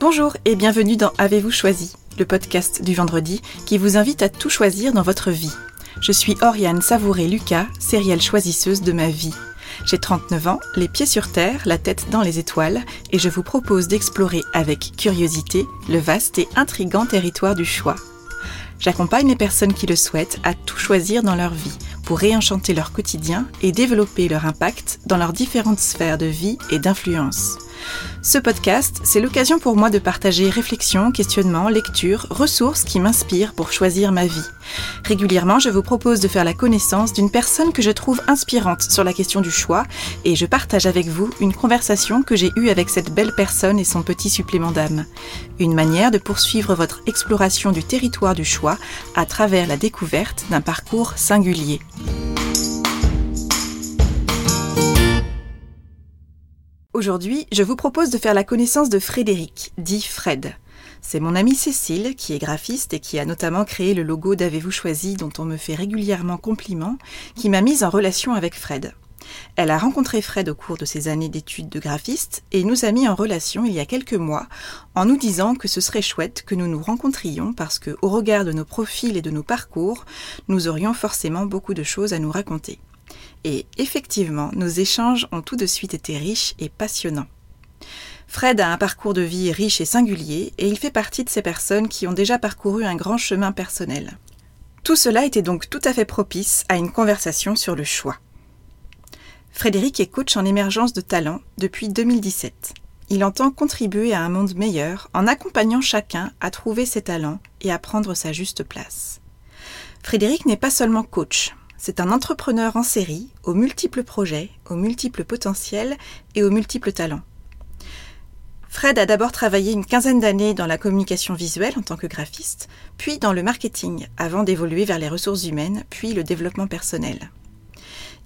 Bonjour et bienvenue dans Avez-vous choisi, le podcast du vendredi qui vous invite à tout choisir dans votre vie. Je suis Oriane Savouré-Lucas, sérielle choisisseuse de ma vie. J'ai 39 ans, les pieds sur terre, la tête dans les étoiles, et je vous propose d'explorer avec curiosité le vaste et intrigant territoire du choix. J'accompagne les personnes qui le souhaitent à tout choisir dans leur vie pour réenchanter leur quotidien et développer leur impact dans leurs différentes sphères de vie et d'influence. Ce podcast, c'est l'occasion pour moi de partager réflexions, questionnements, lectures, ressources qui m'inspirent pour choisir ma vie. Régulièrement, je vous propose de faire la connaissance d'une personne que je trouve inspirante sur la question du choix et je partage avec vous une conversation que j'ai eue avec cette belle personne et son petit supplément d'âme. Une manière de poursuivre votre exploration du territoire du choix à travers la découverte d'un parcours singulier. Aujourd'hui, je vous propose de faire la connaissance de Frédéric, dit Fred. C'est mon amie Cécile, qui est graphiste et qui a notamment créé le logo d'Avez-vous choisi, dont on me fait régulièrement compliment, qui m'a mise en relation avec Fred. Elle a rencontré Fred au cours de ses années d'études de graphiste et nous a mis en relation il y a quelques mois en nous disant que ce serait chouette que nous nous rencontrions parce que, au regard de nos profils et de nos parcours, nous aurions forcément beaucoup de choses à nous raconter. Et effectivement, nos échanges ont tout de suite été riches et passionnants. Fred a un parcours de vie riche et singulier, et il fait partie de ces personnes qui ont déjà parcouru un grand chemin personnel. Tout cela était donc tout à fait propice à une conversation sur le choix. Frédéric est coach en émergence de talent depuis 2017. Il entend contribuer à un monde meilleur en accompagnant chacun à trouver ses talents et à prendre sa juste place. Frédéric n'est pas seulement coach, c'est un entrepreneur en série, aux multiples projets, aux multiples potentiels et aux multiples talents. Fred a d'abord travaillé une quinzaine d'années dans la communication visuelle en tant que graphiste, puis dans le marketing, avant d'évoluer vers les ressources humaines, puis le développement personnel.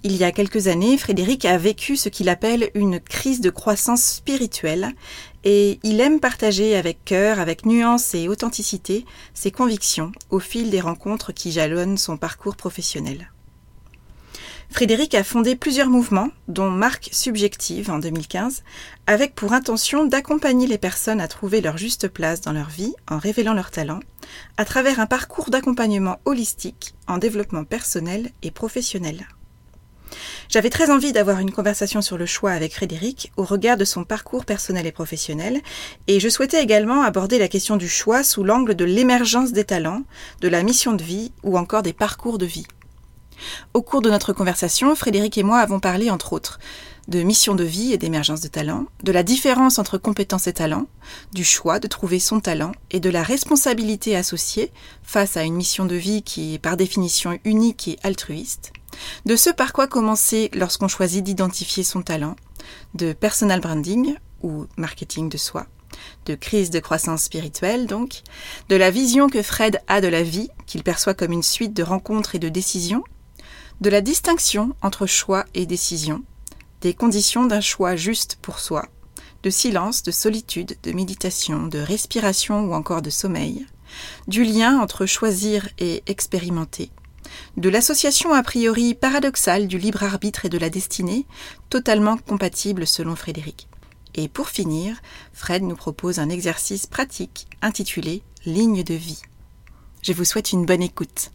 Il y a quelques années, Frédéric a vécu ce qu'il appelle une crise de croissance spirituelle et il aime partager avec cœur, avec nuance et authenticité ses convictions au fil des rencontres qui jalonnent son parcours professionnel. Frédéric a fondé plusieurs mouvements, dont Marque Subjective en 2015, avec pour intention d'accompagner les personnes à trouver leur juste place dans leur vie en révélant leurs talents, à travers un parcours d'accompagnement holistique en développement personnel et professionnel. J'avais très envie d'avoir une conversation sur le choix avec Frédéric au regard de son parcours personnel et professionnel, et je souhaitais également aborder la question du choix sous l'angle de l'émergence des talents, de la mission de vie ou encore des parcours de vie. Au cours de notre conversation, Frédéric et moi avons parlé, entre autres, de mission de vie et d'émergence de talent, de la différence entre compétences et talent, du choix de trouver son talent et de la responsabilité associée face à une mission de vie qui est par définition unique et altruiste, de ce par quoi commencer lorsqu'on choisit d'identifier son talent, de personal branding ou marketing de soi, de crise de croissance spirituelle donc, de la vision que Fred a de la vie, qu'il perçoit comme une suite de rencontres et de décisions, de la distinction entre choix et décision, des conditions d'un choix juste pour soi, de silence, de solitude, de méditation, de respiration ou encore de sommeil, du lien entre choisir et expérimenter, de l'association a priori paradoxale du libre arbitre et de la destinée, totalement compatible selon Frédéric. Et pour finir, Fred nous propose un exercice pratique intitulé Ligne de vie. Je vous souhaite une bonne écoute.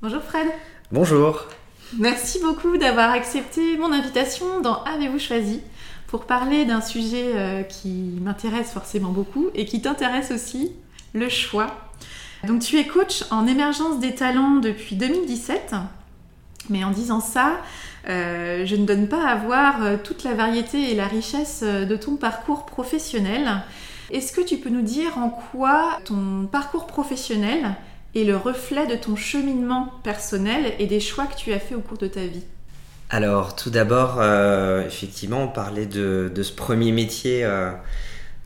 Bonjour Fred. Bonjour. Merci beaucoup d'avoir accepté mon invitation dans Avez-vous choisi pour parler d'un sujet euh, qui m'intéresse forcément beaucoup et qui t'intéresse aussi, le choix. Donc tu es coach en émergence des talents depuis 2017, mais en disant ça, euh, je ne donne pas à voir euh, toute la variété et la richesse de ton parcours professionnel. Est-ce que tu peux nous dire en quoi ton parcours professionnel et le reflet de ton cheminement personnel et des choix que tu as fait au cours de ta vie? Alors, tout d'abord, euh, effectivement, on parlait de, ce premier métier euh,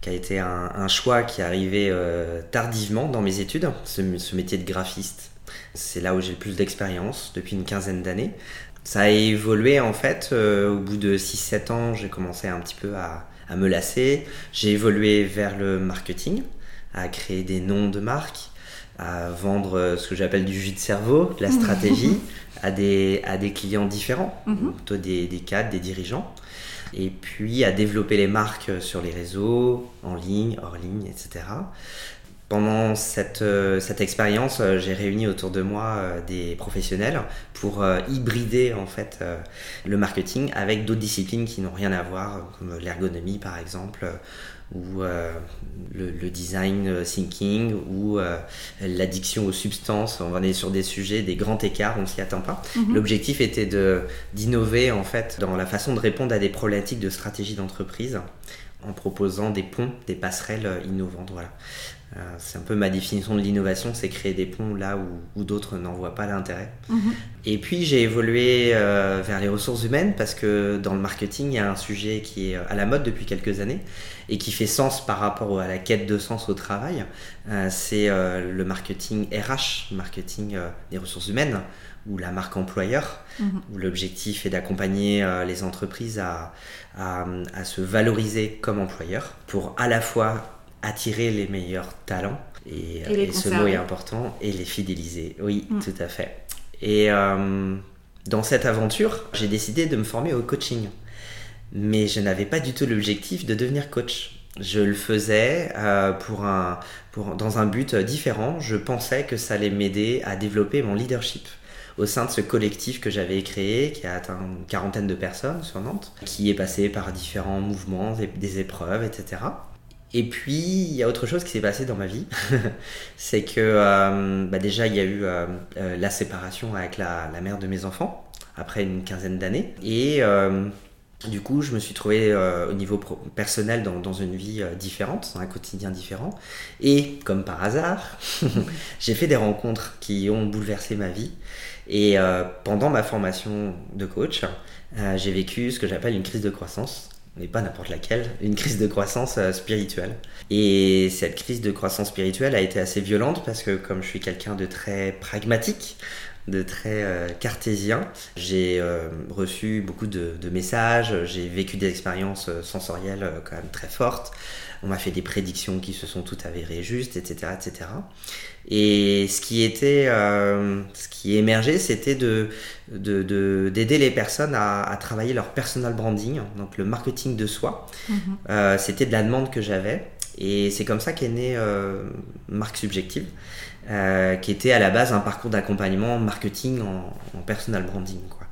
qui a été un, choix qui est arrivé euh, tardivement dans mes études, ce, métier de graphiste. C'est là où j'ai le plus d'expérience depuis une quinzaine d'années. Ça a évolué en fait, au bout de 6-7 ans, j'ai commencé un petit peu à, à me lasser. J'ai évolué vers le marketing, à créer des noms de marques à vendre ce que j'appelle du jus de cerveau, de la stratégie, à, des, à des clients différents, mhm. plutôt des, des cadres, des dirigeants et puis à développer les marques sur les réseaux, en ligne, hors ligne, etc. Pendant cette, euh, cette expérience, euh, j'ai réuni autour de moi euh, des professionnels pour hybrider en fait le marketing avec d'autres disciplines qui n'ont rien à voir, comme l'ergonomie par exemple, ou le, design thinking, ou l'addiction aux substances. On est sur des sujets, des grands écarts, on ne s'y attend pas. Mhm. L'objectif était d'innover en fait dans la façon de répondre à des problématiques de stratégie d'entreprise en proposant des ponts, des passerelles innovantes. Voilà. Euh, c'est un peu ma définition de l'innovation, c'est créer des ponts là où, d'autres n'en voient pas l'intérêt. Mhm. Et puis j'ai évolué euh, vers les ressources humaines parce que dans le marketing, il y a un sujet qui est à la mode depuis quelques années et qui fait sens par rapport à la quête de sens au travail. Euh, c'est le marketing RH, marketing des ressources humaines ou la marque employeur, mhm. où l'objectif est d'accompagner les entreprises à, à, se valoriser comme employeur pour à la fois attirer les meilleurs talents, et, ce mot est important, et les fidéliser. Oui, mm. tout à fait. Et euh, dans cette aventure, j'ai décidé de me former au coaching. Mais je n'avais pas du tout l'objectif de devenir coach. Je le faisais euh, pour un, pour, dans un but différent. Je pensais que ça allait m'aider à développer mon leadership au sein de ce collectif que j'avais créé, qui a atteint une quarantaine de personnes sur Nantes, qui est passé par différents mouvements, des épreuves, etc. Et puis, il y a autre chose qui s'est passé dans ma vie. c'est que euh, bah déjà, il y a eu euh, euh, la séparation avec la, mère de mes enfants, après une quinzaine d'années. Et du coup, je me suis trouvé au niveau personnel dans, dans, une vie différente, dans un quotidien différent. Et comme par hasard, j'ai fait des rencontres qui ont bouleversé ma vie. Et pendant ma formation de coach, j'ai vécu ce que j'appelle une crise de croissance mais pas n'importe laquelle, une crise de croissance euh, spirituelle. Et cette crise de croissance spirituelle a été assez violente parce que comme je suis quelqu'un de très pragmatique, de très euh, cartésien, j'ai euh, reçu beaucoup de, de messages, j'ai vécu des expériences sensorielles quand même très fortes, on m'a fait des prédictions qui se sont toutes avérées justes, etc. etc. Et ce qui était, euh, ce qui émergeait, c'était de, d'aider les personnes à, travailler leur personal branding, donc le marketing de soi. Mm-hmm. Euh, c'était de la demande que j'avais. Et c'est comme ça qu'est née euh, Marque Subjective, qui était à la base un parcours d'accompagnement marketing en, personal branding. Quoi.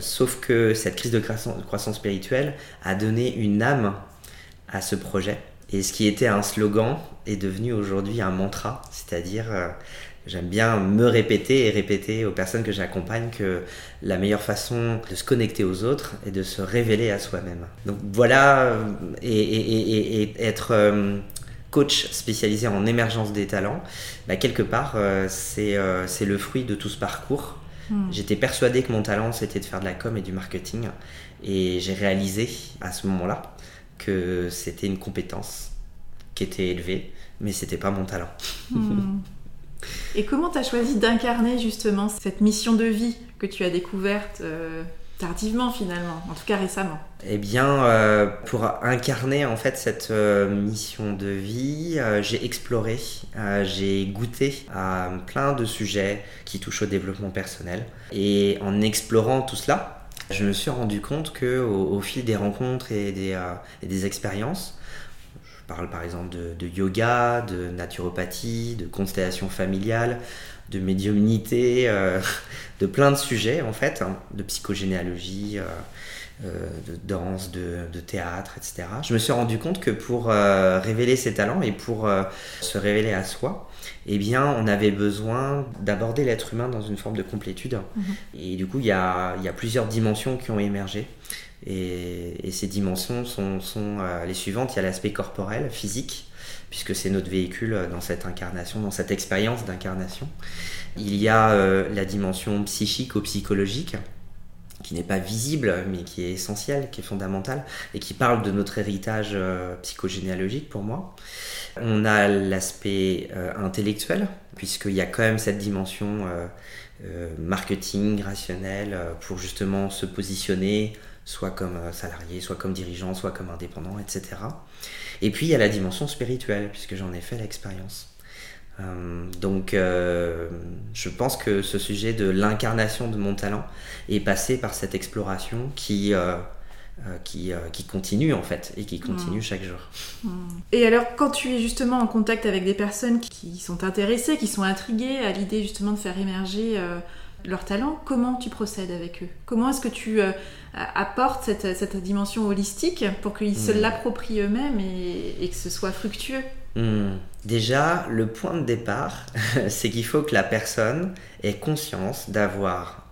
sauf que cette crise de croissance, de croissance spirituelle a donné une âme à ce projet. Et ce qui était un slogan est devenu aujourd'hui un mantra, c'est-à-dire euh, j'aime bien me répéter et répéter aux personnes que j'accompagne que la meilleure façon de se connecter aux autres est de se révéler à soi-même. Donc voilà, et, être euh, coach spécialisé en émergence des talents, bah, quelque part euh, c'est le fruit de tout ce parcours. Hmm. J'étais persuadé que mon talent c'était de faire de la com et du marketing et j'ai réalisé à ce moment-là que c'était une compétence qui était élevée, mais c'était pas mon talent. Hmm. Et comment tu as choisi d'incarner justement cette mission de vie que tu as découverte euh, tardivement finalement, en tout cas récemment? Eh bien, euh, pour incarner en fait cette euh, mission de vie, j'ai exploré, j'ai goûté à plein de sujets qui touchent au développement personnel. Et en explorant tout cela, je me suis rendu compte que au, fil des rencontres et des, euh, expériences, je parle par exemple de, yoga, de naturopathie, de constellation familiale, de médiumnité, euh, de plein de sujets en fait, hein, de psychogénéalogie, euh, de danse, de, théâtre, etc. Je me suis rendu compte que pour révéler ses talents et pour se révéler à soi, eh bien, on avait besoin d'aborder l'être humain dans une forme de complétude. Mhm. Et du coup, il y a, plusieurs dimensions qui ont émergé. Et, ces dimensions sont, euh, les suivantes. Il y a l'aspect corporel, physique, puisque c'est notre véhicule dans cette incarnation, dans cette expérience d'incarnation. Il y a euh, la dimension psychique ou psychologique, qui n'est pas visible, mais qui est essentielle, qui est fondamentale, et qui parle de notre héritage euh, psychogénéalogique pour moi. On a l'aspect euh, intellectuel, puisqu'il y a quand même cette dimension euh, marketing, rationnel, pour justement se positionner, soit comme salarié, soit comme dirigeant, soit comme indépendant, etc. Et puis il y a la dimension spirituelle, puisque j'en ai fait l'expérience. Donc, je pense que ce sujet de l'incarnation de mon talent est passé par cette exploration qui euh, qui, euh, qui, continue en fait et qui continue mm. chaque jour. Mm. Et alors quand tu es justement en contact avec des personnes qui sont intéressées, qui sont intriguées à l'idée justement de faire émerger euh, leur talent, comment tu procèdes avec eux? Comment est-ce que tu apportes cette, cette, dimension holistique pour qu'ils se mm. l'approprient eux-mêmes et, et, que ce soit fructueux? Déjà, le point de départ, c'est qu'il faut que la personne ait conscience d'avoir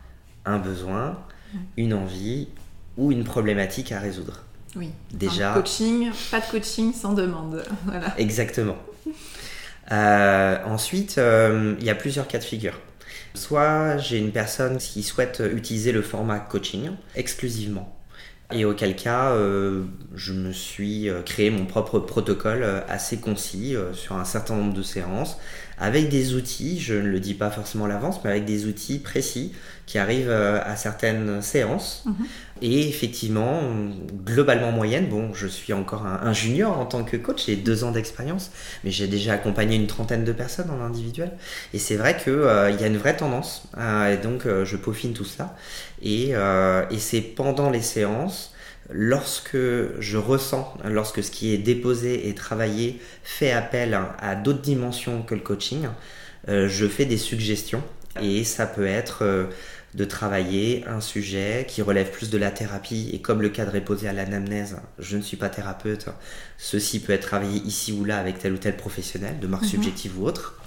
un besoin, une envie, ou une problématique à résoudre. Oui. Déjà. coaching, pas de coaching sans demande. Voilà. Exactement. Euh, ensuite, euh, il y a plusieurs cas de figure. Soit j'ai une personne qui souhaite utiliser le format coaching exclusivement. Et auquel cas, euh, je me suis créé mon propre protocole assez concis sur un certain nombre de séances, avec des outils, je ne le dis pas forcément à l'avance, mais avec des outils précis qui arrivent à certaines séances. Mhm. Et effectivement, globalement moyenne, bon, je suis encore un, junior en tant que coach, j'ai deux ans d'expérience, mais j'ai déjà accompagné une trentaine de personnes en individuel. Et c'est vrai qu'il euh, y a une vraie tendance, euh, et donc euh, je peaufine tout ça. Et, et c'est pendant les séances, lorsque je ressens, lorsque ce qui est déposé et travaillé fait appel à d'autres dimensions que le coaching, je fais des suggestions. Et ça peut être de travailler un sujet qui relève plus de la thérapie et comme le cadre est posé à l'anamnèse, je ne suis pas thérapeute, ceci peut être travaillé ici ou là avec tel ou tel professionnel, de marque mhm. subjective ou autre.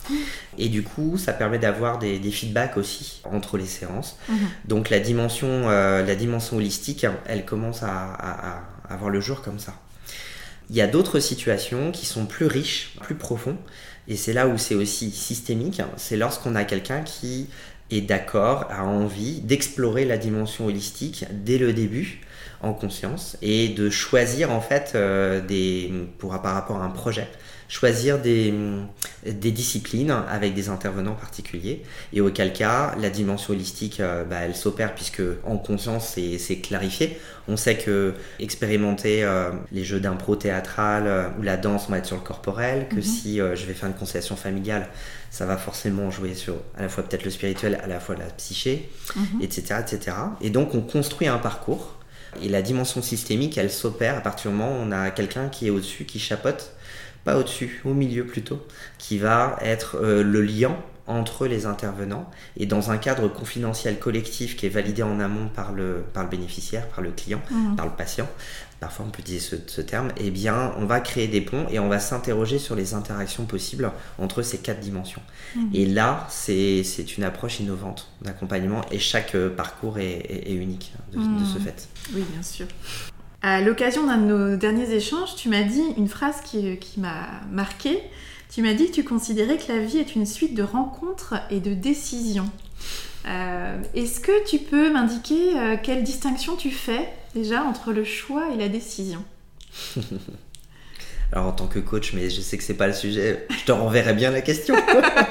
Et du coup, ça permet d'avoir des, feedbacks aussi entre les séances. Mhm. Donc la dimension, euh, la dimension holistique, elle commence à, à avoir le jour comme ça. Il y a d'autres situations qui sont plus riches, plus profondes, et c'est là où c'est aussi systémique. C'est lorsqu'on a quelqu'un qui est d'accord, a envie d'explorer la dimension holistique dès le début en conscience et de choisir en fait euh, des pour par rapport à un projet choisir des, des disciplines avec des intervenants particuliers et auquel cas la dimension holistique euh, bah, elle s'opère puisque en conscience c'est clarifié on sait que expérimenter euh, les jeux d'impro théâtral ou la danse va être sur le corporel que mhm. si je vais faire une conciliation familiale ça va forcément jouer sur à la fois peut-être le spirituel, à la fois la psyché, etc., mhm. etc. Et donc on construit un parcours. Et la dimension systémique, elle s'opère à partir du moment où on a quelqu'un qui est au-dessus, qui chapote, pas au-dessus, au milieu plutôt, qui va être euh, le lien entre les intervenants et dans un cadre confidentiel collectif qui est validé en amont par le, par le bénéficiaire, par le client, mhm. par le patient, parfois on peut utiliser ce, terme, eh bien on va créer des ponts et on va s'interroger sur les interactions possibles entre ces quatre dimensions. Mhm. Et là, c'est une approche innovante d'accompagnement et chaque euh, parcours est, unique de, de, ce mhm. fait. Oui, bien sûr. À l'occasion d'un de nos derniers échanges, tu m'as dit une phrase qui, qui m'a marquée. Tu m'as dit que tu considérais que la vie est une suite de rencontres et de décisions. Euh, est-ce que tu peux m'indiquer euh, quelle distinction tu fais déjà entre le choix et la décision Alors en tant que coach, mais je sais que c'est pas le sujet, je te renverrai bien la question.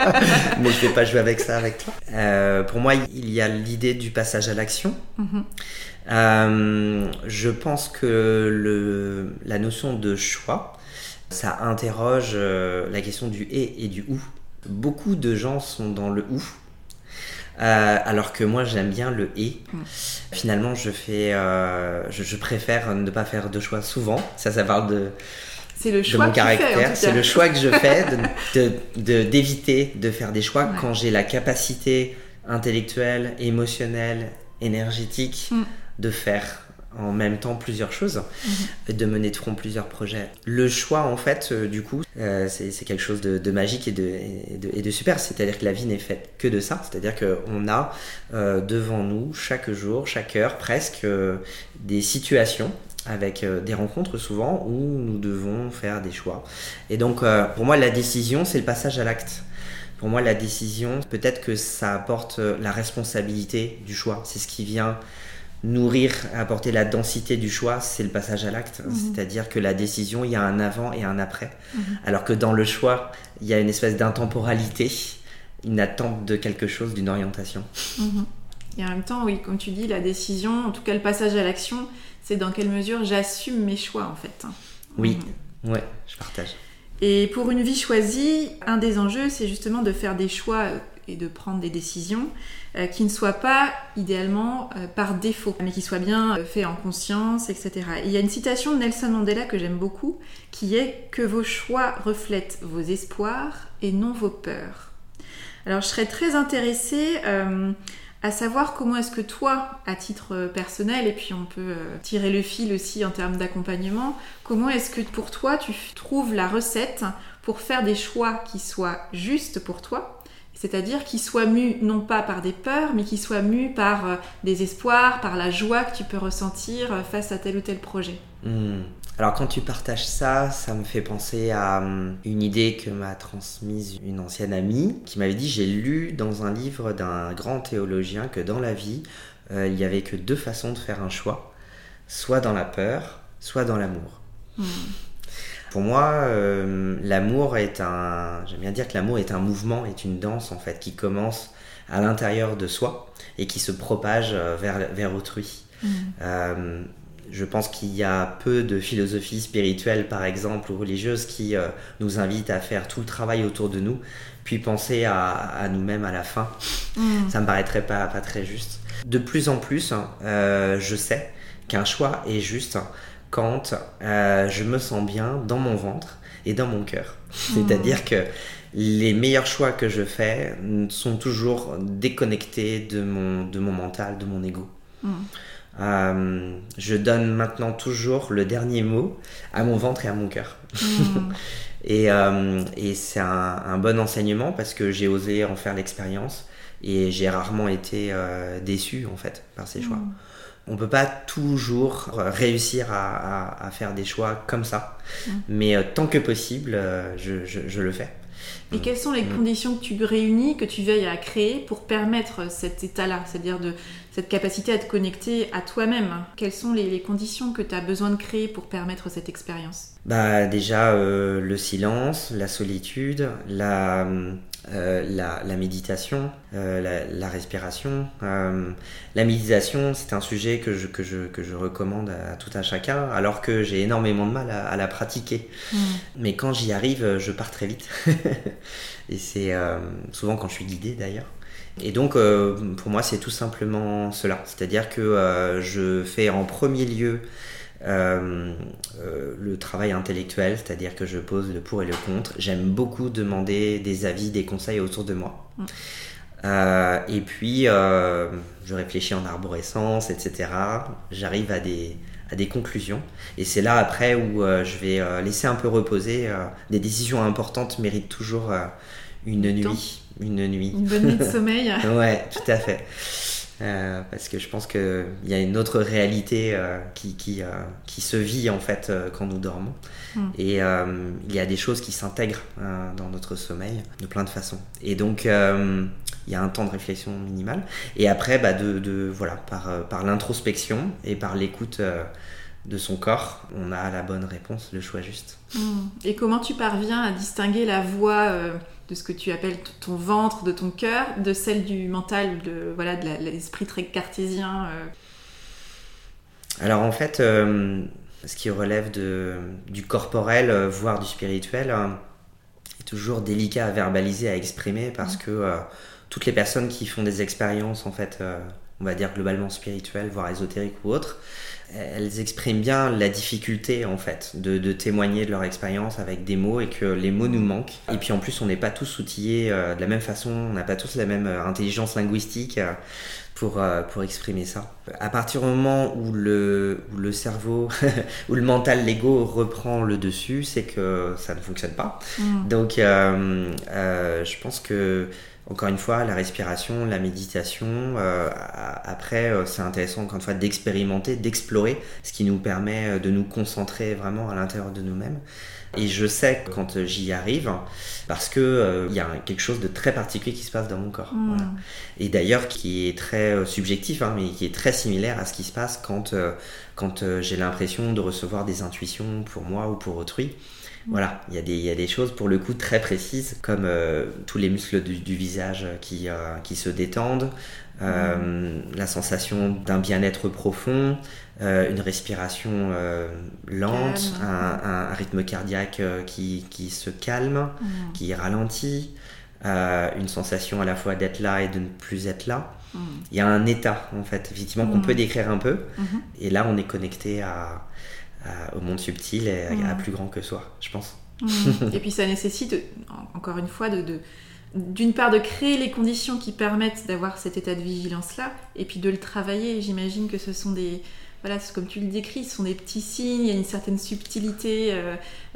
mais je vais pas jouer avec ça avec toi. Euh, pour moi, il y a l'idée du passage à l'action. Mhm. je pense que le, la notion de choix, ça interroge euh, la question du et et du ou. Beaucoup de gens sont dans le ou. Euh, alors que moi j'aime bien le et. Finalement, je fais, euh, je, préfère ne pas faire de choix souvent. Ça, ça parle de, c'est le choix mon caractère. C'est le choix que je fais d'éviter de, de, faire des choix quand j'ai la capacité intellectuelle, émotionnelle, énergétique mm. de faire en même temps plusieurs choses, mhm. de mener de front plusieurs projets. Le choix, en fait, euh, du coup, euh, c'est quelque chose de, magique et de, et de, super. C'est-à-dire que la vie n'est faite que de ça. C'est-à-dire qu'on a euh, devant nous, chaque jour, chaque heure, presque, des situations avec des rencontres souvent où nous devons faire des choix. Et donc, pour moi, la décision, c'est le passage à l'acte. Pour moi, la décision, peut-être que ça apporte la responsabilité du choix. C'est ce qui vient nourrir, apporter la densité du choix, c'est le passage à l'acte. Mhm. C'est-à-dire que la décision, il y a un avant et un après. Mhm. Alors que dans le choix, il y a une espèce d'intemporalité, une attente de quelque chose, d'une orientation. Mhm. Et en même temps, oui, comme tu dis, la décision, en tout cas le passage à l'action, c'est dans quelle mesure j'assume mes choix en fait. Oui, ouais, je partage. Et pour une vie choisie, un des enjeux, c'est justement de faire des choix et de prendre des décisions euh, qui ne soient pas idéalement euh, par défaut, mais qui soient bien euh, faits en conscience, etc. il y a une citation de Nelson Mandela que j'aime beaucoup, qui est que vos choix reflètent vos espoirs et non vos peurs. Alors je serais très intéressée à savoir comment est-ce que toi, à titre personnel, et puis on peut tirer le fil aussi en termes d'accompagnement, comment est-ce que pour toi tu trouves la recette pour faire des choix qui soient justes pour toi c'est-à-dire qu'il soit mu non pas par des peurs, mais qu'il soit mu par euh, des espoirs, par la joie que tu peux ressentir euh, face à tel ou tel projet. Hmm. Alors quand tu partages ça, ça me fait penser à hum, une idée que m'a transmise une ancienne amie qui m'avait dit j'ai lu dans un livre d'un grand théologien que dans la vie, euh, il n'y avait que deux façons de faire un choix, soit dans la peur, soit dans l'amour. Hmm. Pour moi, euh, l'amour est un. J'aime bien dire que l'amour est un mouvement, est une danse en fait, qui commence à l'intérieur de soi et qui se propage euh, vers, vers autrui. Mm. Euh, je pense qu'il y a peu de philosophies spirituelles, par exemple, ou religieuses, qui nous invitent à faire tout le travail autour de nous, puis penser à, nous-mêmes à la fin. Mm. Ça me paraîtrait pas, pas très juste. De plus en plus, hein, je sais qu'un choix est juste quand euh, je me sens bien dans mon ventre et dans mon cœur. Hmm. C'est-à-dire que les meilleurs choix que je fais sont toujours déconnectés de mon, de mon mental, de mon ego. Hmm. Euh, je donne maintenant toujours le dernier mot à mon ventre et à mon cœur. Hmm. et, euh, et c'est un, bon enseignement parce que j'ai osé en faire l'expérience et j'ai rarement été déçu en fait par ces choix on peut pas toujours euh, réussir à, faire des choix comme ça. Mm. Mais euh, tant que possible, euh, je, le fais. Et quelles sont les mm. conditions que tu réunis, que tu veilles à créer pour permettre cet état-là, c'est-à-dire de cette capacité à te connecter à toi-même Quelles sont les, conditions que tu as besoin de créer pour permettre cette expérience? Bah déjà le silence, la solitude, la, euh, la, méditation, euh, la, respiration. Euh, la méditation, c'est un sujet que je, que, je, que je recommande à, tout un chacun, alors que j'ai énormément de mal à, la pratiquer. Mm. Mais quand j'y arrive, je pars très vite. Et c'est souvent quand je suis guidé d'ailleurs. Et donc, pour moi, c'est tout simplement cela. C'est-à-dire que je fais en premier lieu euh, euh, le travail intellectuel, c'est-à-dire que je pose le pour et le contre. J'aime beaucoup demander des avis, des conseils autour de moi. Mm. Euh, et puis, je réfléchis en arborescence, etc. J'arrive à des, à des conclusions. Et c'est là après où je vais laisser un peu reposer. des décisions importantes méritent toujours une nuit. Une nuit. Une bonne nuit de sommeil. ouais, tout à fait. Euh, parce que je pense qu'il y a une autre réalité euh, qui, qui, euh, qui, se vit en fait quand nous dormons. Hmm. Et il y a des choses qui s'intègrent dans notre sommeil de plein de façons. Et donc il y a un temps de réflexion minimal. Et après, bah, de, de, voilà, par, par l'introspection et par l'écoute de son corps, on a la bonne réponse, le choix juste. Hmm. Et comment tu parviens à distinguer la voix de ce que tu appelles ton ventre, de ton cœur, de celle du mental, de voilà, de l'esprit très cartésien. Euh. Alors en fait, euh, ce qui relève de, du corporel, euh, voire du spirituel, est toujours délicat à verbaliser, à exprimer, parce que toutes les personnes qui font des expériences, en fait, on va dire globalement spirituelles, voire ésotériques ou autres, elles expriment bien la difficulté en fait de, témoigner de leur expérience avec des mots et que les mots nous manquent. Et puis en plus on n'est pas tous outillés euh, de la même façon, on n'a pas tous la même euh, intelligence linguistique euh, pour, pour exprimer ça. À partir du moment où le, où le cerveau, où le mental, l'ego reprend le dessus, c'est que ça ne fonctionne pas. Mm. Donc je pense que encore une fois, la respiration, la méditation. Euh, après, euh, c'est intéressant, encore une fois, d'expérimenter, d'explorer, ce qui nous permet euh, de nous concentrer vraiment à l'intérieur de nous-mêmes. Et je sais quand j'y arrive, parce que il y a quelque chose de très particulier qui se passe dans mon corps. Hmm. Et d'ailleurs, qui est très subjectif, hein, mais qui est très similaire à ce qui se passe quand, quand j'ai l'impression de recevoir des intuitions pour moi ou pour autrui. Voilà, il y, a des, il y a des choses pour le coup très précises, comme euh, tous les muscles du, du visage qui, euh, qui se détendent, euh, la sensation d'un bien-être profond, euh, une respiration euh, lente, un, un- un rythme cardiaque euh, qui, qui se calme, Mm. qui ralentit, euh, une sensation à la fois d'être là et de ne plus être là. Mm. Il y a un état, en fait, effectivement, qu'on peut décrire un peu. Mhm. Et là, on est connecté à- au monde subtil et à, à Mhm. plus grand que soi, je pense. Mm. Et puis ça nécessite, en- encore une fois, de, de- d'une part de créer les conditions qui permettent d'avoir cet état de vigilance-là, et puis de le travailler. J'imagine que ce sont des... Voilà, comme tu le décris, ce sont des petits signes, il y a une certaine subtilité euh,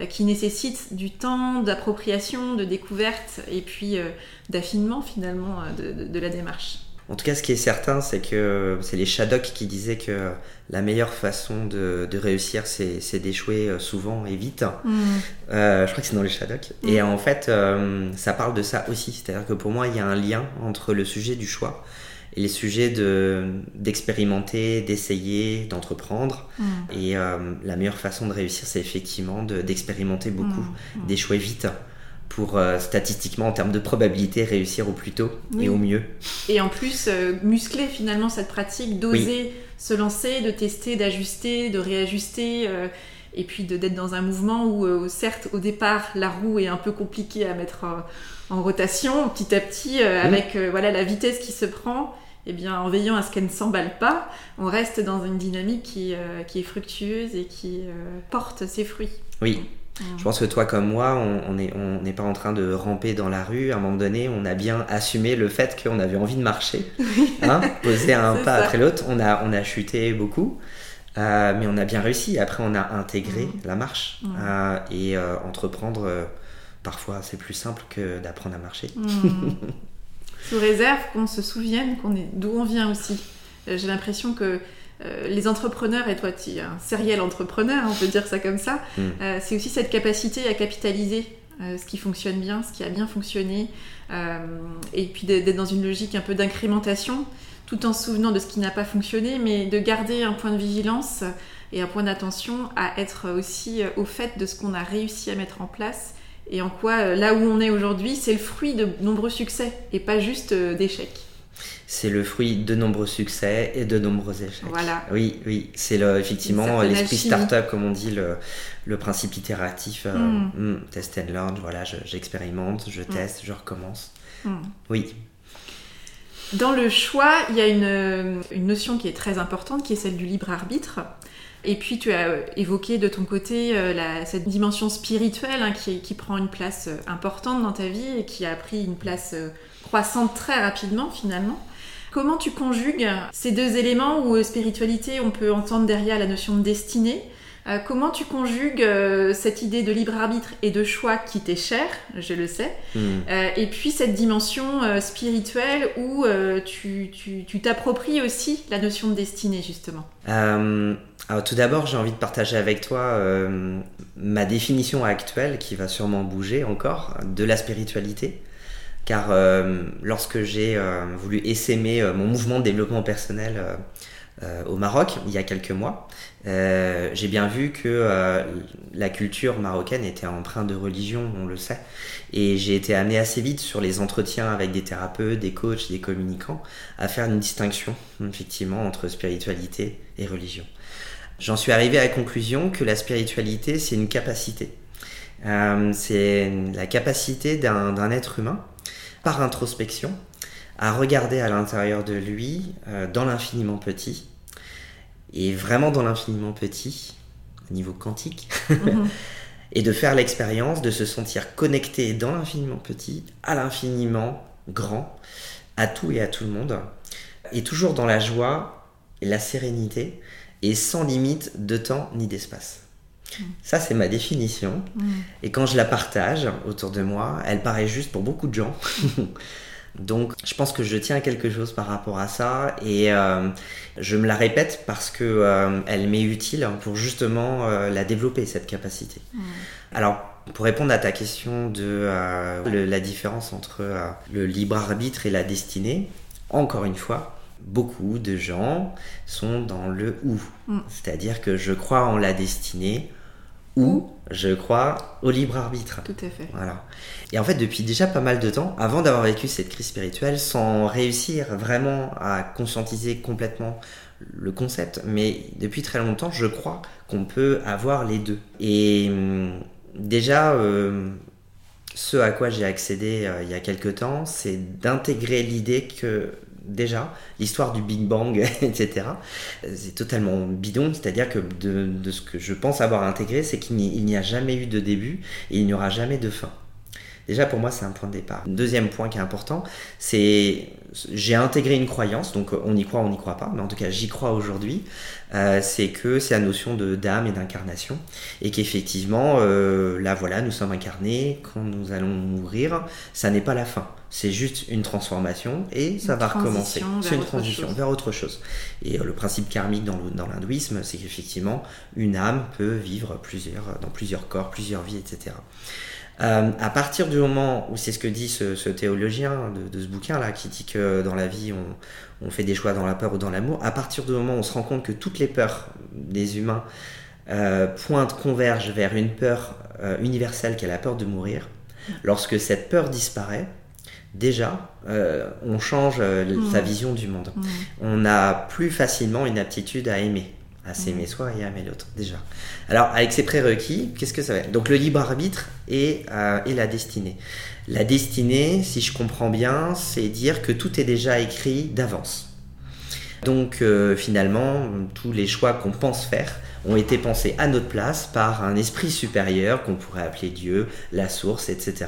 qui nécessite du temps, d'appropriation, de découverte, et puis euh, d'affinement finalement euh, de, de- de la démarche. En tout cas, ce qui est certain, c'est que c'est les Shadok qui disaient que la meilleure façon de, de réussir, c'est d'échouer euh, souvent et vite. Euh, je crois que c'est dans les Shadok. Mm. Et en fait, euh, ça parle de ça aussi. C'est-à-dire que pour moi, il y a un lien entre le sujet du choix et les sujets de- d'expérimenter, d'essayer, d'entreprendre. Mm. Et euh, la meilleure façon de réussir, c'est effectivement de- d'expérimenter beaucoup, Mm. d'échouer vite pour euh, statistiquement, en termes de probabilité, réussir au plus tôt Oui. et au mieux. Et en plus, euh, muscler finalement cette pratique, d'oser se lancer, de tester, d'ajuster, de réajuster, euh, et puis de- d'être dans un mouvement où, certes, au départ, la roue est un peu compliquée à mettre en rotation, petit à petit, avec voilà, la vitesse qui se prend, et bien, en veillant à ce qu'elle ne s'emballe pas, on reste dans une dynamique qui, qui est fructueuse et qui porte ses fruits. Oui, Je pense que toi comme moi, on n'est on pas en train de ramper dans la rue. À un moment donné, on a bien assumé le fait qu'on avait envie de marcher, hein, poser un pas ça. après l'autre. On a, on a chuté beaucoup, euh, mais on a bien réussi. Après, on a intégré la marche euh, et euh, entreprendre. parfois, c'est plus simple que d'apprendre à marcher. Sous réserve qu'on se souvienne qu'on est d'où on vient aussi. J'ai l'impression que euh, les entrepreneurs, et toi tu es un serial entrepreneur, on peut dire ça comme ça, Mm. euh, c'est aussi cette capacité à capitaliser euh, ce qui fonctionne bien, ce qui a bien fonctionné, et puis d'être dans une logique un peu d'incrémentation, tout en se souvenant de ce qui n'a pas fonctionné, mais de garder un point de vigilance et un point d'attention à être aussi au fait de ce qu'on a réussi à mettre en place et en quoi là où on est aujourd'hui, c'est le fruit de nombreux succès et pas juste d'échecs. C'est le fruit de nombreux succès et de nombreux échecs. Voilà. Oui, oui, c'est le- effectivement l'esprit startup, comme on dit, le, le principe itératif. euh, Mm. mm, test and learn, voilà, je- j'expérimente, je, teste, je recommence. Hmm. Oui, Dans le choix, il y a une, une notion qui est très importante, qui est celle du libre arbitre. Et puis tu as euh, évoqué de ton côté euh, la- cette dimension spirituelle hein, qui, qui prend une place euh, importante dans ta vie et qui a pris une place euh, croissante très rapidement finalement. Comment tu conjugues ces deux éléments où euh, spiritualité, on peut entendre derrière la notion de destinée Euh, Comment tu conjugues euh, cette idée de libre arbitre et de choix qui t'est cher, je le sais, Mm. euh, et puis cette dimension spirituelle où tu tu- tu t'appropries aussi la notion de destinée, justement. Alors tout d'abord, j'ai envie de partager avec toi euh, ma définition actuelle, qui va sûrement bouger encore, de la spiritualité. Car euh, lorsque j'ai euh, voulu essaimer euh, mon mouvement de développement personnel euh, euh, au Maroc, il y a quelques mois, euh, j'ai bien vu que la culture marocaine était empreinte de religion, on le sait. Et j'ai été amené assez vite sur les entretiens avec des thérapeutes, des coachs, des communicants, à faire une distinction, effectivement, entre spiritualité et religion. J'en suis arrivé à la conclusion que la spiritualité, c'est une capacité. Euh, c'est la capacité d'un être humain, par introspection, à regarder à l'intérieur de lui, euh, dans l'infiniment petit, et vraiment dans l'infiniment petit, au niveau quantique, Mhm. et de faire l'expérience de se sentir connecté dans l'infiniment petit, à l'infiniment grand, à tout et à tout le monde, et toujours dans la joie et la sérénité, et sans limite de temps ni d'espace. Ça, c'est ma définition. Et quand je la partage autour de moi, elle paraît juste pour beaucoup de gens. Donc, je pense que je tiens à quelque chose par rapport à ça et euh, je me la répète parce que euh, elle m'est utile pour justement euh, la développer cette capacité. Alors, pour répondre à ta question de le- la différence entre le libre arbitre et la destinée, encore une fois, beaucoup de gens sont dans le ou, Mm. c'est-à-dire que je crois en la destinée ou je crois au libre arbitre. Tout à fait. Voilà. Et en fait, depuis déjà pas mal de temps, avant d'avoir vécu cette crise spirituelle, sans réussir vraiment à conscientiser complètement le concept, mais depuis très longtemps, je crois qu'on peut avoir les deux. Et hum, déjà, euh, ce à quoi j'ai accédé euh, il y a quelques temps, c'est d'intégrer l'idée que déjà, l'histoire du Big Bang, etc., c'est totalement bidon. C'est-à-dire que de, ce que je pense avoir intégré, c'est qu'il n'y a jamais eu de début et il n'y aura jamais de fin. Déjà, pour moi, c'est un point de départ. Deuxième point qui est important, c'est j'ai intégré une croyance, donc on y croit, on n'y croit pas, mais en tout cas, j'y crois aujourd'hui. Euh, c'est que c'est la notion de d'âme et d'incarnation, et qu'effectivement, euh, là, voilà, nous sommes incarnés. Quand nous allons mourir, ça n'est pas la fin. C'est juste une transformation et ça va recommencer. C'est une transition vers autre chose. Et euh, le principe karmique dans l'hindouisme, c'est qu'effectivement, une âme peut vivre plusieurs, dans plusieurs corps, plusieurs vies, etc. Euh, à partir du moment où c'est ce que dit ce, théologien de, ce bouquin-là, qui dit que dans la vie, on, fait des choix dans la peur ou dans l'amour, à partir du moment où on se rend compte que toutes les peurs des humains euh, pointent, convergent vers une peur euh, universelle qui est la peur de mourir, lorsque cette peur disparaît, déjà, on change sa mmh. vision du monde. Mmh. On a plus facilement une aptitude à aimer à s'aimer soi et à aimer l'autre, déjà. Alors, avec ces prérequis, qu'est-ce que ça va Donc, le libre arbitre et, euh, et la destinée. La destinée, si je comprends bien, c'est dire que tout est déjà écrit d'avance. Donc, euh, finalement, tous les choix qu'on pense faire ont été pensés à notre place par un esprit supérieur qu'on pourrait appeler Dieu, la source, etc.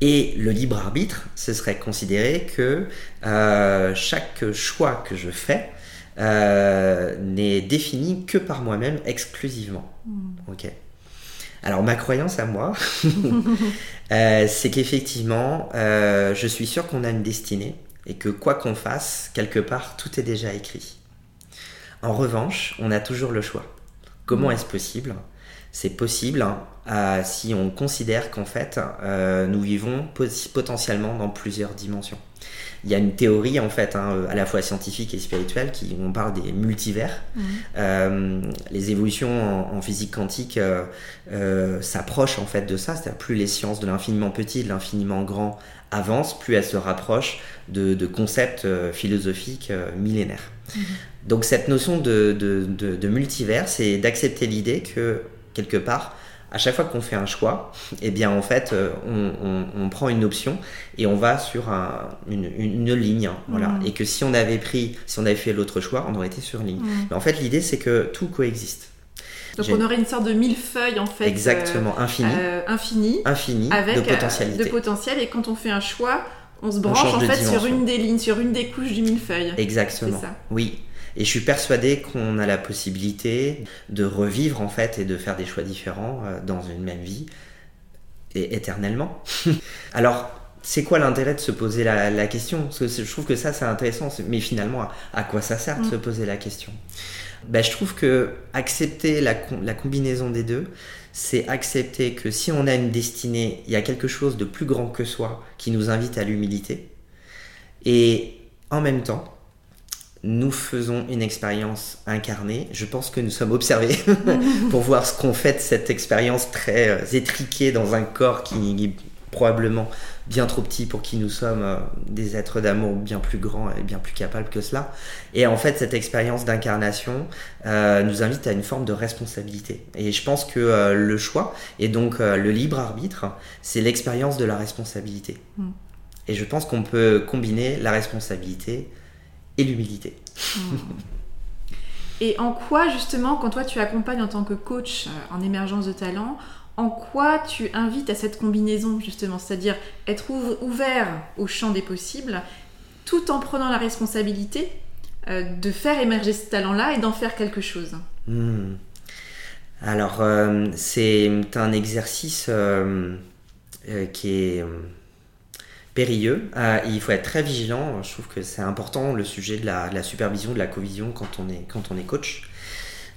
Et le libre arbitre, ce serait considérer que euh, chaque choix que je fais euh, n'est défini que par moi-même exclusivement. Hmm. Ok. Alors ma croyance à moi, euh, c'est qu'effectivement, euh, je suis sûr qu'on a une destinée et que quoi qu'on fasse, quelque part, tout est déjà écrit. En revanche, on a toujours le choix. Comment hmm. est-ce possible? C'est possible si on considère qu'en fait, nous vivons potentiellement dans plusieurs dimensions il y a une théorie en fait, hein, à la fois scientifique et spirituelle, qui on parle des multivers. Mhm. Euh, les évolutions en, physique quantique euh, euh, s'approchent en fait de ça, c'est-à-dire plus les sciences de l'infiniment petit, de l'infiniment grand avancent, plus elles se rapprochent de, concepts philosophiques millénaires. Mhm. Donc cette notion de, de multivers, c'est d'accepter l'idée que quelque part, à chaque fois qu'on fait un choix, eh bien en fait, euh, on, prend une option et on va sur une, ligne, hein, voilà. Mm. Et que si on avait pris, si on avait fait l'autre choix, on aurait été sur ligne. Mm. Mais en fait, l'idée c'est que tout coexiste. Donc on aurait une sorte de millefeuille en fait. Exactement, euh, infini. Euh, infini. Infini. Avec de potentialité. de potentiel. Et quand on fait un choix, on se branche en fait sur une des lignes, sur une des couches du millefeuille. Exactement. Ça. Oui. Et je suis persuadé qu'on a la possibilité de revivre en fait et de faire des choix différents euh, dans une même vie et éternellement. Alors, c'est quoi l'intérêt de se poser la, question? Parce que je trouve que ça c'est intéressant, mais finalement, à, quoi ça sert de mm. se poser la question? Ben, Je trouve que accepter la, la combinaison des deux, c'est accepter que si on a une destinée, il y a quelque chose de plus grand que soi qui nous invite à l'humilité. Et en même temps, nous faisons une expérience incarnée. Je pense que nous sommes observés pour voir ce qu'on fait de cette expérience très euh, étriquée dans un corps qui est probablement bien trop petit pour qui nous sommes, euh, des êtres d'amour bien plus grands et bien plus capables que cela. Et en fait, cette expérience d'incarnation euh, nous invite à une forme de responsabilité. Et je pense que le choix, et donc le libre arbitre, c'est l'expérience de la responsabilité. Mm. Et je pense qu'on peut combiner la responsabilité et l'humilité. Et en quoi justement, quand toi tu accompagnes en tant que coach euh, en émergence de talent, en quoi tu invites à cette combinaison justement, c'est-à-dire être ouvert au champ des possibles, tout en prenant la responsabilité euh, de faire émerger ce talent-là et d'en faire quelque chose? Hmm. Alors, euh, c'est un exercice qui est périlleux. Euh, il faut être très vigilant. Je trouve que c'est important le sujet de la, supervision, de la covision quand on est, quand on est coach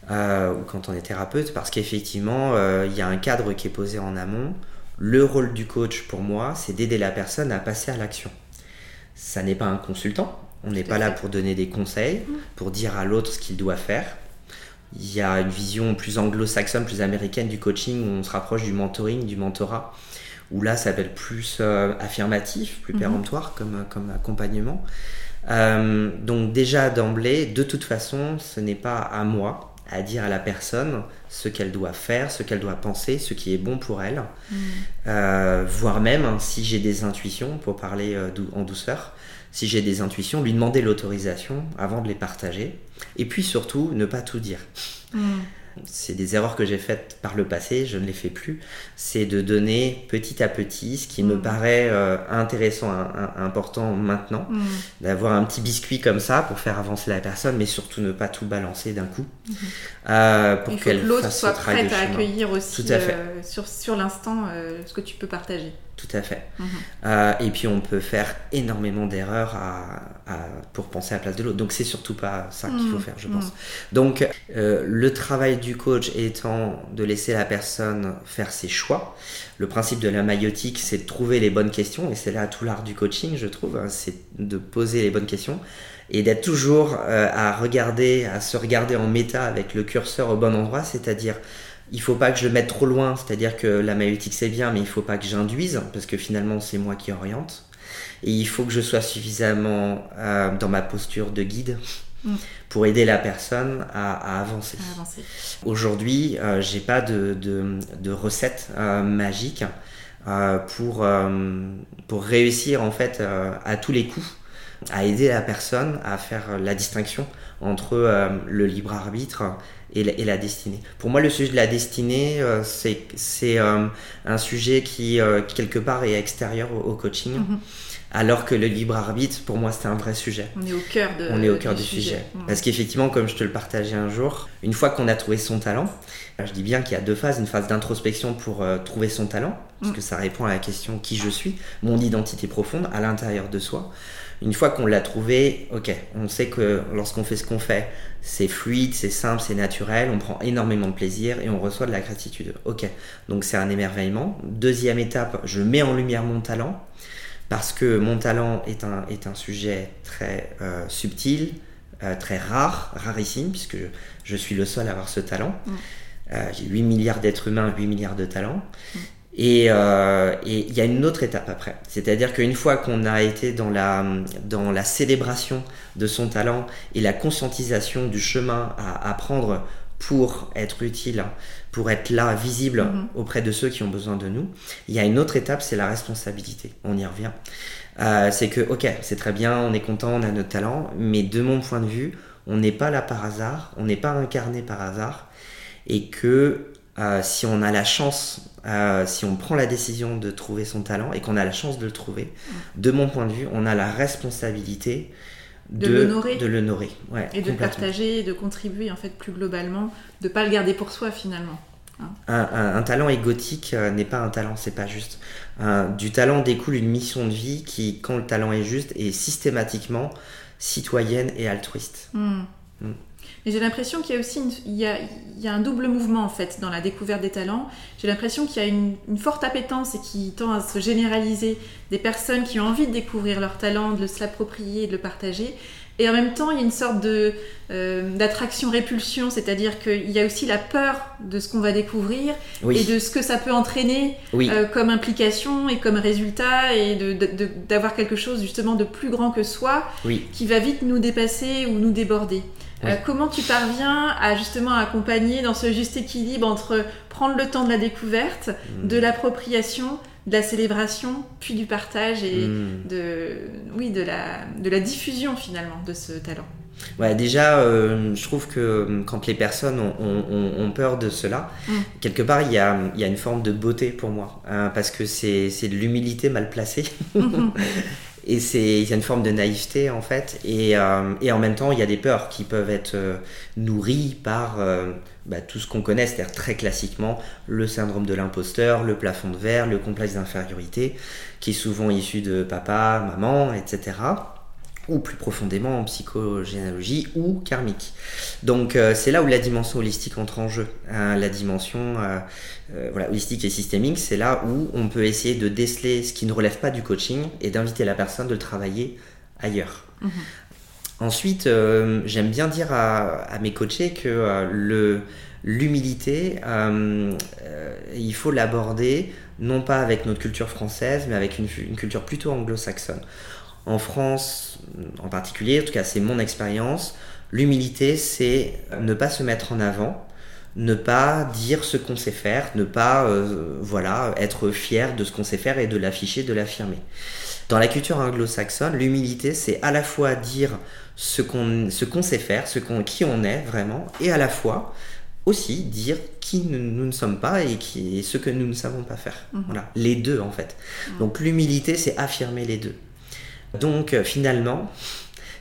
euh, ou quand on est thérapeute, parce qu'effectivement, euh, il y a un cadre qui est posé en amont. Le rôle du coach, pour moi, c'est d'aider la personne à passer à l'action. Ça n'est pas un consultant. On n'est pas là pour donner des conseils, pour dire à l'autre ce qu'il doit faire. Il y a une vision plus anglo-saxonne, plus américaine du coaching où on se rapproche du mentoring, du mentorat, où là ça va être plus euh, affirmatif, plus mhm. péremptoire comme, comme accompagnement. Euh, donc déjà d'emblée, de toute façon, ce n'est pas à moi à dire à la personne ce qu'elle doit faire, ce qu'elle doit penser, ce qui est bon pour elle, mhm. euh, voire même hein, si j'ai des intuitions, pour parler en douceur, si j'ai des intuitions, lui demander l'autorisation avant de les partager. Et puis surtout, ne pas tout dire. Hmm. C'est des erreurs que j'ai faites par le passé, je ne les fais plus. C'est de donner petit à petit ce qui me hmm. paraît euh, intéressant, important maintenant. Hmm. D'avoir un petit biscuit comme ça pour faire avancer la personne, mais surtout ne pas tout balancer d'un coup. Euh, pour qu'elle l'autre soit prête à accueillir aussi euh, sur, sur l'instant ce que tu peux partager. Tout à fait. Mhm. Euh, et puis on peut faire énormément d'erreurs à, pour penser à la place de l'autre. Donc c'est surtout pas ça qu'il faut mhm. faire, je pense. Mhm. Donc euh, le travail du coach étant de laisser la personne faire ses choix. Le principe de la maïotique, c'est de trouver les bonnes questions, et c'est là tout l'art du coaching, je trouve, hein, c'est de poser les bonnes questions et d'être toujours euh, à regarder, à se regarder en méta avec le curseur au bon endroit, c'est-à-dire il faut pas que je le mette trop loin, c'est-à-dire que la maïotique c'est bien, mais il faut pas que j'induise, parce que finalement c'est moi qui oriente. Et il faut que je sois suffisamment euh, dans ma posture de guide mm. pour aider la personne à, avancer. Aujourd'hui, euh, j'ai pas de, de, recette euh, magique pour, pour réussir en fait à tous les coups à aider la personne à faire la distinction entre le libre arbitre et la, destinée. Pour moi, le sujet de la destinée, euh, c'est euh, un sujet qui, euh, quelque part, est extérieur au, coaching. Mhm. Alors que le libre arbitre, pour moi, c'est un vrai sujet. On est au cœur, de, On est au cœur du, sujet. Parce qu'effectivement, comme je te le partageais un jour, une fois qu'on a trouvé son talent, je dis bien qu'il y a deux phases, une phase d'introspection pour trouver son talent, parce mhm. que ça répond à la question qui je suis, mon identité profonde à l'intérieur de soi. Une fois qu'on l'a trouvé, ok, on sait que lorsqu'on fait ce qu'on fait, c'est fluide, c'est simple, c'est naturel, on prend énormément de plaisir et on reçoit de la gratitude. Ok, donc c'est un émerveillement. Deuxième étape, je mets en lumière mon talent parce que mon talent est un, est un sujet très euh, subtil, euh, très rare, rarissime, puisque je suis le seul à avoir ce talent. Mm. Euh, j'ai 8 milliards d'êtres humains, 8 milliards de talents. Mm. Euh, et il y a une autre étape après. C'est-à-dire qu'une fois qu'on a été dans la, dans la célébration de son talent et la conscientisation du chemin à apprendre pour être utile, pour être là, visible mhm. auprès de ceux qui ont besoin de nous, il y a une autre étape, c'est la responsabilité. On y revient. Euh, c'est que, ok, c'est très bien, on est content, on a notre talent, mais de mon point de vue, on n'est pas là par hasard, on n'est pas incarné par hasard, et que euh, si on a la chance, euh, si on prend la décision de trouver son talent et qu'on a la chance de le trouver, mm. de mon point de vue, on a la responsabilité de, l'honorer, de l'honorer, et de partager, de contribuer en fait plus globalement, de pas le garder pour soi finalement. Hein. Un, talent égotique euh, n'est pas un talent, c'est pas juste. du talent découle une mission de vie qui, quand le talent est juste, est systématiquement citoyenne et altruiste. Mm. Mm. Mais j'ai l'impression qu'il y a aussi il, y a, il y a un double mouvement en fait dans la découverte des talents. J'ai l'impression qu'il y a une, forte appétence et qui tend à se généraliser des personnes qui ont envie de découvrir leur talent, de se l'approprier, de le partager. Et en même temps, il y a une sorte de euh, d'attraction-répulsion, c'est-à-dire qu'il y a aussi la peur de ce qu'on va découvrir et de ce que ça peut entraîner euh, comme implication et comme résultat, et d'avoir quelque chose justement de plus grand que soi qui va vite nous dépasser ou nous déborder. Euh, comment tu parviens à justement accompagner dans ce juste équilibre entre prendre le temps de la découverte, hmm. de l'appropriation, de la célébration, puis du partage et hmm. de, oui, de, la, de la diffusion finalement de ce talent? Ouais, déjà, euh, je trouve que euh, quand les personnes ont, peur de cela, hmm. quelque part, il y a, y a, une forme de beauté pour moi, hein, parce que c'est de l'humilité mal placée. Et c'est, il y a une forme de naïveté en fait. Et, euh, en même temps, il y a des peurs qui peuvent être euh, nourries par euh, bah, tout ce qu'on connaît, c'est-à-dire très classiquement le syndrome de l'imposteur, le plafond de verre, le complexe d'infériorité, qui est souvent issu de papa, maman, etc ou plus profondément en psychogénéalogie ou karmique. Donc euh, c'est là où la dimension holistique entre en jeu. Hein, la dimension euh, euh, voilà, holistique et systémique, c'est là où on peut essayer de déceler ce qui ne relève pas du coaching et d'inviter la personne de le travailler ailleurs. Mhm. Ensuite, j'aime bien dire à, mes coachés que le, l'humilité, il faut l'aborder non pas avec notre culture française, mais avec une, une culture plutôt anglo-saxonne. En France, en particulier, en tout cas c'est mon expérience, l'humilité c'est ne pas se mettre en avant, ne pas dire ce qu'on sait faire, ne pas euh, voilà être fier de ce qu'on sait faire et de l'afficher, de l'affirmer. Dans la culture anglo-saxonne, l'humilité c'est à la fois dire ce qu'on ce qu'on sait faire, ce qu'on qui on est vraiment, et à la fois aussi dire qui nous, ne sommes pas et, qui, ce que nous ne savons pas faire. Mhm. Voilà, les deux en fait. Mhm. Donc l'humilité c'est affirmer les deux. Donc euh, finalement,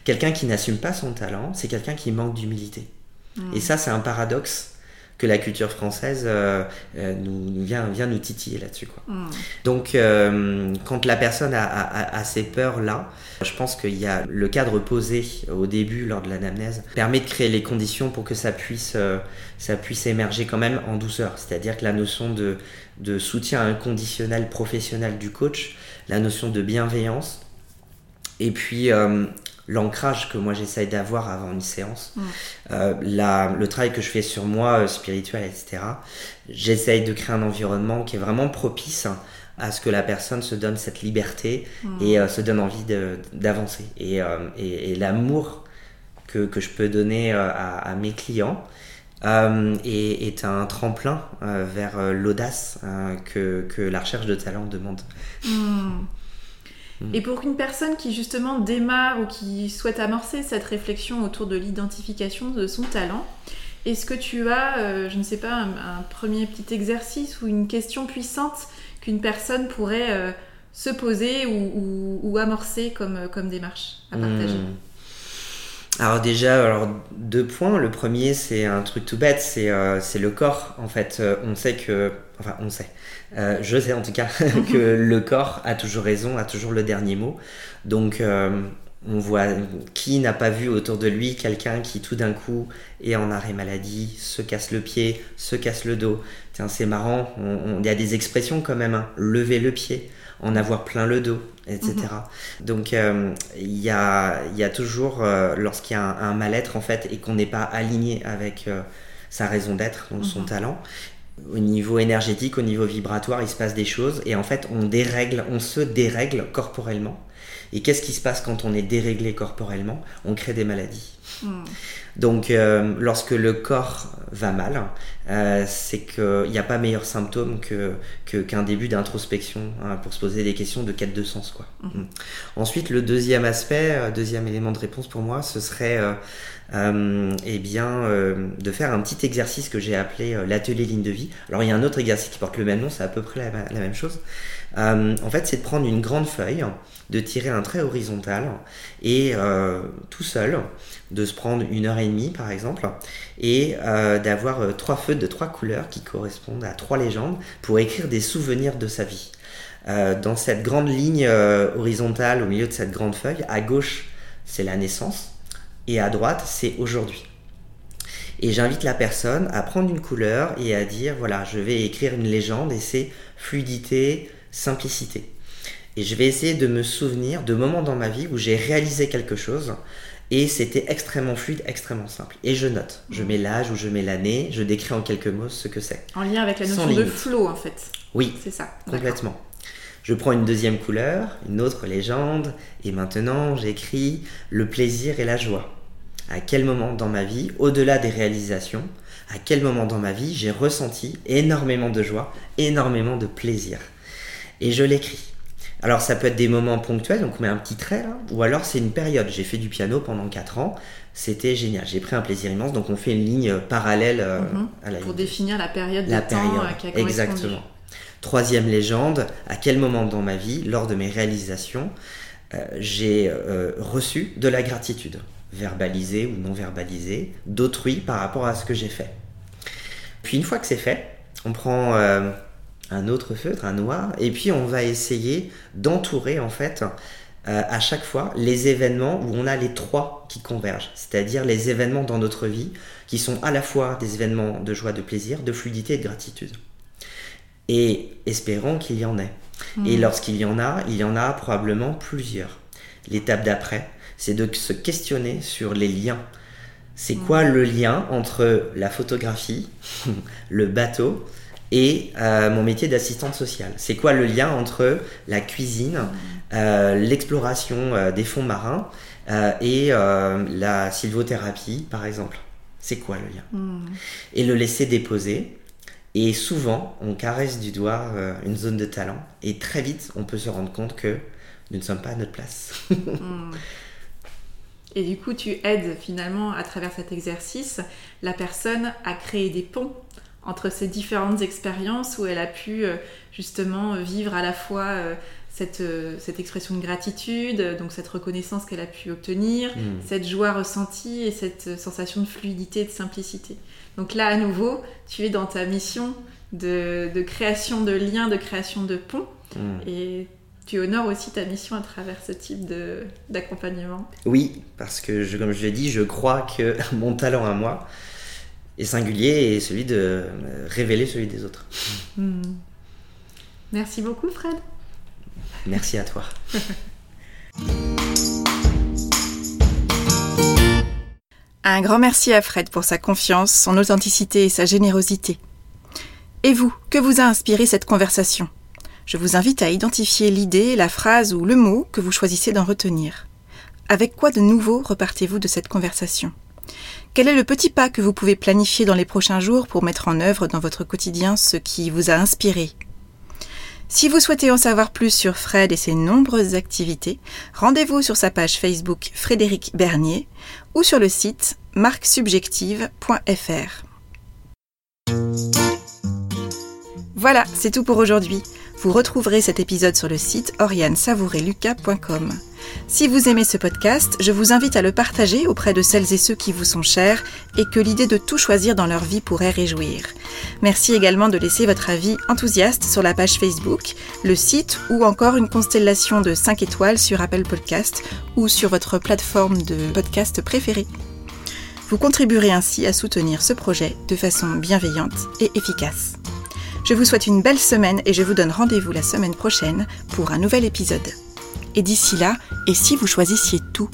quelqu'un qui n'assume pas son talent, c'est quelqu'un qui manque d'humilité. Mhm. Et ça, c'est un paradoxe que la culture française euh, euh, nous, vient, vient nous titiller là-dessus. Quoi. Hmm. Donc, euh, quand la personne a, ces peurs-là, je pense qu'il y a le cadre posé au début, lors de l'anamnèse, permet de créer les conditions pour que ça puisse, ça puisse émerger quand même en douceur. C'est-à-dire que la notion de, de soutien inconditionnel professionnel du coach, la notion de bienveillance, et puis l'ancrage que moi j'essaye d'avoir avant une séance, mm. euh, le travail que je fais sur moi, euh, spirituel, etc. J'essaye de créer un environnement qui est vraiment propice à ce que la personne se donne cette liberté mm. et euh, se donne envie d'avancer. Et, et, l'amour que, que, je peux donner à, mes clients est, est, un tremplin vers l'audace que, que, la recherche de talent demande. Mm. Mm. Et pour une personne qui justement démarre ou qui souhaite amorcer cette réflexion autour de l'identification de son talent, est-ce que tu as, euh, je ne sais pas, un, premier petit exercice ou une question puissante qu'une personne pourrait euh, se poser ou, amorcer comme, comme démarche à partager? Mm. Alors déjà, alors deux points. Le premier, c'est un truc tout bête, c'est euh, le corps. En fait, on sait que, enfin, on sait. Euh, je sais en tout cas que le corps a toujours raison, a toujours le dernier mot. Donc euh, on voit qui n'a pas vu autour de lui quelqu'un qui tout d'un coup est en arrêt maladie, se casse le pied, se casse le dos. Tiens, c'est marrant, il y a des expressions quand même, hein. lever le pied, en avoir plein le dos, etc. Mhm. Donc euh, il y, a, y, a, toujours, lorsqu'il y a un, mal-être en fait et qu'on n'est pas aligné avec sa raison d'être, donc son mhm. talent, au niveau énergétique, au niveau vibratoire, il se passe des choses et en fait on dérègle, on se dérègle corporellement. Et qu'est-ce qui se passe quand on est déréglé corporellement? On crée des maladies. Hmm. Donc euh, lorsque le corps va mal, euh, c'est qu'il n'y a pas meilleur symptôme que, qu'un début d'introspection hein, pour se poser des questions de quête de sens. Quoi. Hmm. Ensuite, le deuxième aspect, euh, deuxième élément de réponse pour moi, ce serait euh, eh bien, de faire un petit exercice que j'ai appelé l'atelier ligne de vie. Alors il y a un autre exercice qui porte le même nom, c'est à peu près la, même chose. en fait, c'est de prendre une grande feuille, de tirer un trait horizontal et tout seul, de se prendre une heure et demie par exemple, et d'avoir trois feuilles de trois couleurs qui correspondent à trois légendes pour écrire des souvenirs de sa vie. dans cette grande ligne horizontale au milieu de cette grande feuille, à gauche, c'est la naissance et à droite, c'est aujourd'hui. Et j'invite la personne à prendre une couleur et à dire, voilà, je vais écrire une légende et c'est fluidité, simplicité. Et je vais essayer de me souvenir de moments dans ma vie où j'ai réalisé quelque chose et c'était extrêmement fluide, extrêmement simple. Et je note. Je mets l'âge ou je mets l'année, je décris en quelques mots ce que c'est. En lien avec la notion de flow, en fait. Oui. C'est ça. Complètement. Je prends une deuxième couleur, une autre légende, et maintenant j'écris le plaisir et la joie à quel moment dans ma vie, au-delà des réalisations, à quel moment dans ma vie j'ai ressenti énormément de joie, énormément de plaisir. Et je l'écris. Alors ça peut être des moments ponctuels, donc on met un petit trait là, ou alors c'est une période. J'ai fait du piano pendant 4 ans, c'était génial, j'ai pris un plaisir immense, donc on fait une ligne parallèle euh, mhm. à la Pour définir la période de temps euh, qui a Exactement. Troisième légende, à quel moment dans ma vie, lors de mes réalisations, euh, j'ai reçu de la gratitude? Verbalisé ou non verbalisé, d'autrui par rapport à ce que j'ai fait. Puis une fois que c'est fait, on prend euh, un autre feutre, un noir, et puis on va essayer d'entourer en fait euh, à chaque fois les événements où on a les trois qui convergent, c'est-à-dire les événements dans notre vie qui sont à la fois des événements de joie, de plaisir, de fluidité et de gratitude. Et espérons qu'il y en ait. Et mmh. lorsqu'il y en a, il y en a probablement plusieurs. L'étape d'après, c'est de se questionner sur les liens. C'est quoi le lien entre la photographie, le bateau et euh, mon métier d'assistante sociale C'est quoi le lien entre la cuisine, euh, l'exploration euh, des fonds marins et la sylvothérapie, par exemple? C'est quoi le lien? Hmm. Et le laisser déposer. Et souvent, on caresse du doigt une zone de talent. Et très vite, on peut se rendre compte que nous ne sommes pas à notre place. Hmm. Et du coup, tu aides finalement à travers cet exercice la personne à créer des ponts entre ces différentes expériences où elle a pu euh, justement vivre à la fois euh, cette, euh, cette expression de gratitude, donc cette reconnaissance qu'elle a pu obtenir, Mm. cette joie ressentie et cette sensation de fluidité et de simplicité. Donc là, à nouveau, tu es dans ta mission de, de création de liens, de création de ponts, Mm. et tu honores aussi ta mission à travers ce type d'accompagnement. Oui, parce que je, comme je l'ai dit, je crois que mon talent à moi est singulier et celui de euh, révéler celui des autres. Hmm. Merci beaucoup, Fred. Merci à toi. Un grand merci à Fred pour sa confiance, son authenticité et sa générosité. Et vous, que vous a inspiré cette conversation? Je vous invite à identifier l'idée, la phrase ou le mot que vous choisissez d'en retenir. Avec quoi de nouveau repartez-vous de cette conversation? Quel est le petit pas que vous pouvez planifier dans les prochains jours pour mettre en œuvre dans votre quotidien ce qui vous a inspiré? Si vous souhaitez en savoir plus sur Fred et ses nombreuses activités, rendez-vous sur sa page Facebook Frédéric Bernier ou sur le site marquesubjective.fr. Voilà, c'est tout pour aujourd'hui. Vous retrouverez cet épisode sur le site oriansavoureluca.com. Si vous aimez ce podcast, je vous invite à le partager auprès de celles et ceux qui vous sont chers et que l'idée de tout choisir dans leur vie pourrait réjouir. Merci également de laisser votre avis enthousiaste sur la page Facebook, le site ou encore une constellation de 5 étoiles sur Apple Podcast ou sur votre plateforme de podcast préférée. Vous contribuerez ainsi à soutenir ce projet de façon bienveillante et efficace. Je vous souhaite une belle semaine et je vous donne rendez-vous la semaine prochaine pour un nouvel épisode. Et d'ici là, et si vous choisissiez tout?